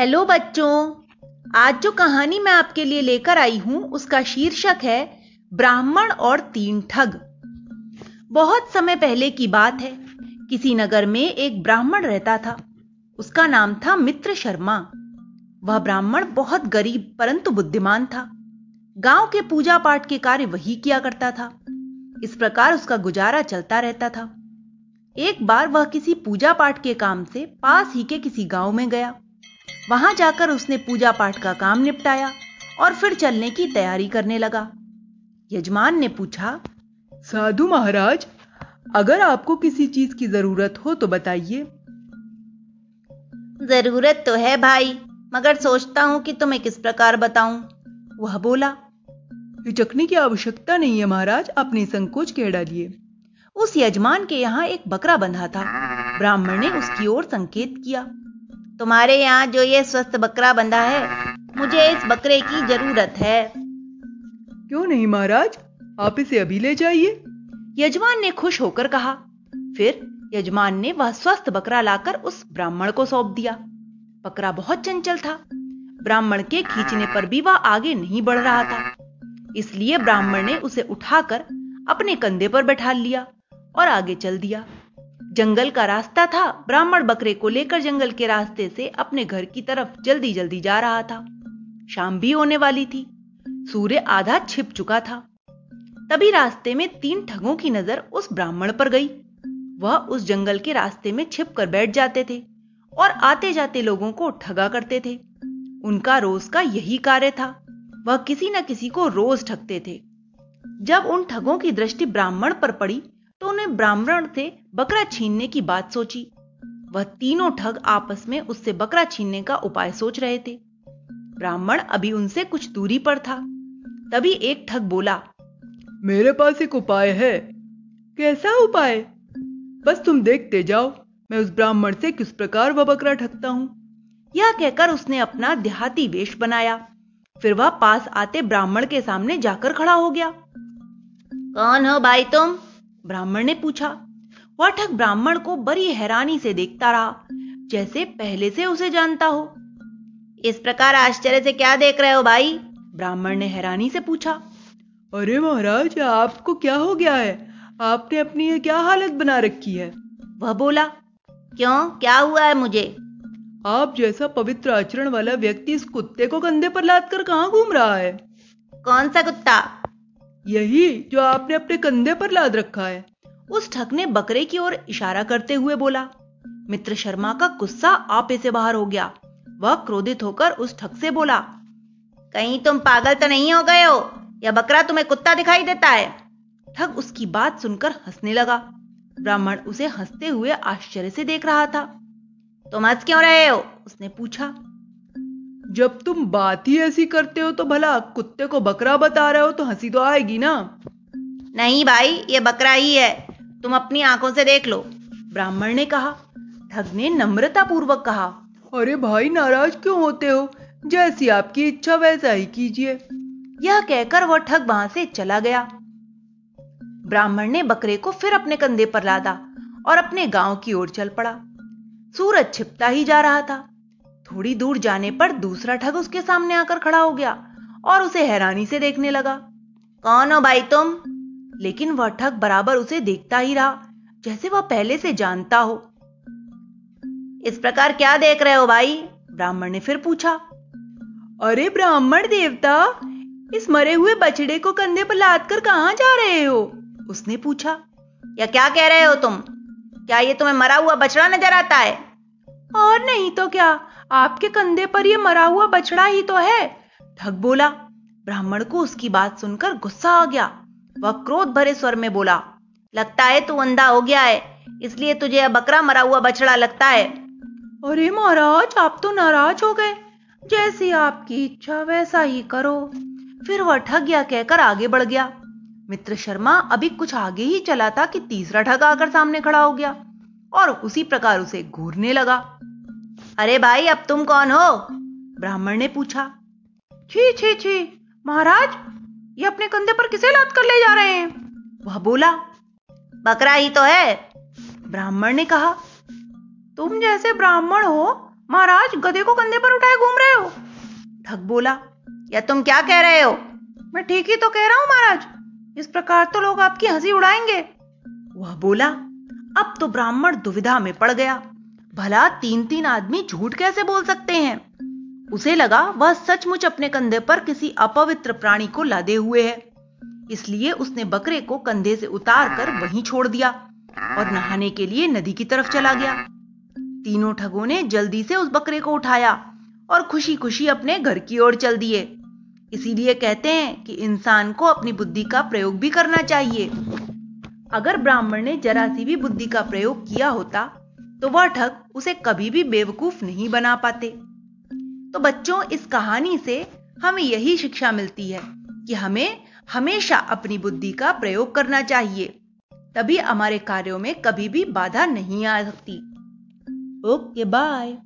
Hello बच्चों, आज जो कहानी मैं आपके लिए लेकर आई हूँ, उसका शीर्षक है ब्राह्मण और तीन ठग। बहुत समय पहले की बात है, किसी नगर में एक ब्राह्मण रहता था। उसका नाम था मित्र शर्मा। वह ब्राह्मण बहुत गरीब, परंतु बुद्धिमान था। गाँव के पूजा पाठ के कार्य वही किया करता था। इस प्रकार उसका गुजारा चलता रहता था। एक बार वह किसी पूजा पाठ के काम से पास ही के किसी गाँव में गया। वहाँ जाकर उसने पूजा पाठ का काम निपटाया और फिर चलने की तैयारी करने लगा। यजमान ने पूछा साधु महाराज अगर आपको किसी चीज़ की ज़रूरत हो तो बताइए। ज़रूरत तो है भाई मगर सोचता हूँ कि तुम्हें किस प्रकार बताऊँ? वह बोला हिचकने की आवश्यकता नहीं है महाराज अपने संकोच कह डालिए। उस यजमान के यहाँ एक बकरा बंधा था। ब्राह्मण ने उसकी ओर संकेत किया। तुम्हारे यहाँ जो ये स्वस्थ बकरा बंधा है मुझे इस बकरे की ज़रूरत है। क्यों नहीं महाराज? आप इसे अभी ले जाइए। यजमान ने खुश होकर कहा। फिर यजमान ने वह स्वस्थ बकरा लाकर उस ब्राह्मण को सौंप दिया। बकरा बहुत चंचल था। ब्राह्मण के खींचने पर भी वह आगे नहीं बढ़ रहा था। इसलिए ब्राह्मण ने उसे उठाकर अपने कंधे पर बैठा लिया और आगे चल दिया। जंगल का रास्ता था। ब्राह्मण बकरे को लेकर जंगल के रास्ते से अपने घर की तरफ़ जल्दी जल्दी जा रहा था। शाम भी होने वाली थी। सूर्य आधा छिप चुका था। तभी रास्ते में तीन ठगों की नज़र उस ब्राह्मण पर गई। वह उस जंगल के रास्ते में छिप कर बैठ जाते थे और आते जाते लोगों को ठगा करते थे। उनका रोज का यही कार्य था। वह किसी न किसी को रोज ठगते थे। जब उन ठगों की दृष्टि ब्राह्मण पर पड़ी उन्हें ब्राह्मण से बकरा छीनने की बात सोची। वह तीनों ठग आपस में उससे बकरा छीनने का उपाय सोच रहे थे। ब्राह्मण अभी उनसे कुछ दूरी पर था। तभी एक ठग बोला मेरे पास एक उपाय है। कैसा उपाय? बस तुम देखते जाओ मैं उस ब्राह्मण से किस प्रकार वह बकरा ठगता हूँ। यह कहकर उसने अपना देहाती वेश बनाया। फिर वह पास आते ब्राह्मण के सामने जाकर खड़ा हो गया। कौन हो भाई तुम? ब्राह्मण ने पूछा। वह ठग ब्राह्मण को बड़ी हैरानी से देखता रहा जैसे पहले से उसे जानता हो। इस प्रकार आश्चर्य से क्या देख रहे हो भाई? ब्राह्मण ने हैरानी से पूछा। अरे महाराज आपको क्या हो गया है? आपने अपनी ये क्या हालत बना रखी है? वह बोला क्यों? क्या हुआ है मुझे? आप जैसा पवित्र आचरण वाला व्यक्ति इस कुत्ते को कंधे पर लाद कर कहाँ घूम रहा है? कौन सा कुत्ता? यही जो आपने अपने कंधे पर लाद रखा है। उस ठग ने बकरे की ओर इशारा करते हुए बोला, मित्र शर्मा का गुस्सा आपे से बाहर हो गया। वह क्रोधित होकर उस ठग से बोला, कहीं तुम पागल तो नहीं हो गए हो? या बकरा तुम्हें कुत्ता दिखाई देता है? ठग उसकी बात सुनकर हंसने लगा। ब्राह्मण उसे हँसते हुए आश्चर्य से देख रहा था। तुम हंस क्यों रहे हो? उसने पूछा। जब तुम बात ही ऐसी करते हो तो भला कुत्ते को बकरा बता रहे हो तो हँसी तो आएगी ना? नहीं भाई ये बकरा ही है। तुम अपनी आँखों से देख लो। ब्राह्मण ने कहा। ठग ने नम्रता पूर्वक कहा। अरे भाई नाराज़ क्यों होते हो? जैसी आपकी इच्छा वैसा ही कीजिए। यह कहकर वह ठग वहाँ से चला गया। ब्राह्मण ने बकरे को फिर अपने कंधे पर लादा और अपने गाँव की ओर चल पड़ा। सूरज छिपता ही जा रहा था। थोड़ी दूर जाने पर दूसरा ठग उसके सामने आकर खड़ा हो गया और उसे हैरानी से देखने लगा। कौन हो भाई तुम? लेकिन वह ठग बराबर उसे देखता ही रहा, जैसे वह पहले से जानता हो। इस प्रकार क्या देख रहे हो भाई? ब्राह्मण ने फिर पूछा। अरे ब्राह्मण देवता, इस मरे हुए बछड़े को कंधे पर लाद कर कहाँ जा रहे हो? उसने पूछा। या क्या कह रहे हो तुम? क्या ये तुम्हें मरा हुआ बछड़ा नज़र आता है? और नहीं तो क्या? आपके कंधे पर यह मरा हुआ बछड़ा ही तो है। ठग बोला। ब्राह्मण को उसकी बात सुनकर गुस्सा आ गया। वह क्रोध भरे स्वर में बोला, लगता है तू अंधा हो गया है, इसलिए तुझे यह बकरा मरा हुआ बछड़ा लगता है। अरे महाराज, आप तो नाराज़ हो गए। जैसी आपकी इच्छा, वैसा ही करो। फिर वह ठग या कहकर आगे बढ़ गया। मित्र शर्मा अभी कुछ आगे ही चला था कि तीसरा ठग आकर सामने खड़ा हो गया और उसी प्रकार उसे घूरने लगा। अरे भाई, अब तुम कौन हो? ब्राह्मण ने पूछा। छी छी छी, महाराज, ये अपने कंधे पर किसे लाद कर ले जा रहे हैं? वह बोला, बकरा ही तो है। ब्राह्मण ने कहा, तुम जैसे ब्राह्मण हो, महाराज, गधे को कंधे पर उठाए घूम रहे हो। ठग बोला, या तुम क्या कह रहे हो? मैं ठीक ही तो कह रहा हूँ, महाराज, इस प्रकार तो लोग आपकी हँसी उड़ाएँगे। वह बोला, अब तो ब्राह्मण दुविधा में पड़ गया। भला तीन तीन आदमी झूठ कैसे बोल सकते हैं? उसे लगा वह सचमुच अपने कंधे पर किसी अपवित्र प्राणी को लादे हुए है। इसलिए उसने बकरे को कंधे से उतार कर वहीं छोड़ दिया और नहाने के लिए नदी की तरफ़ चला गया। तीनों ठगों ने जल्दी से उस बकरे को उठाया और खुशी खुशी अपने घर की ओर चल दिए। इसीलिए कहते हैं कि इंसान को अपनी बुद्धि का प्रयोग भी करना चाहिए। अगर ब्राह्मण ने जरा सी भी बुद्धि का प्रयोग किया होता तो वह ठग उसे कभी भी बेवकूफ़ नहीं बना पाते। तो बच्चों, इस कहानी से हमें यही शिक्षा मिलती है कि हमें हमेशा अपनी बुद्धि का प्रयोग करना चाहिए। तभी हमारे कार्यों में कभी भी बाधा नहीं आ सकती ओके, बाय।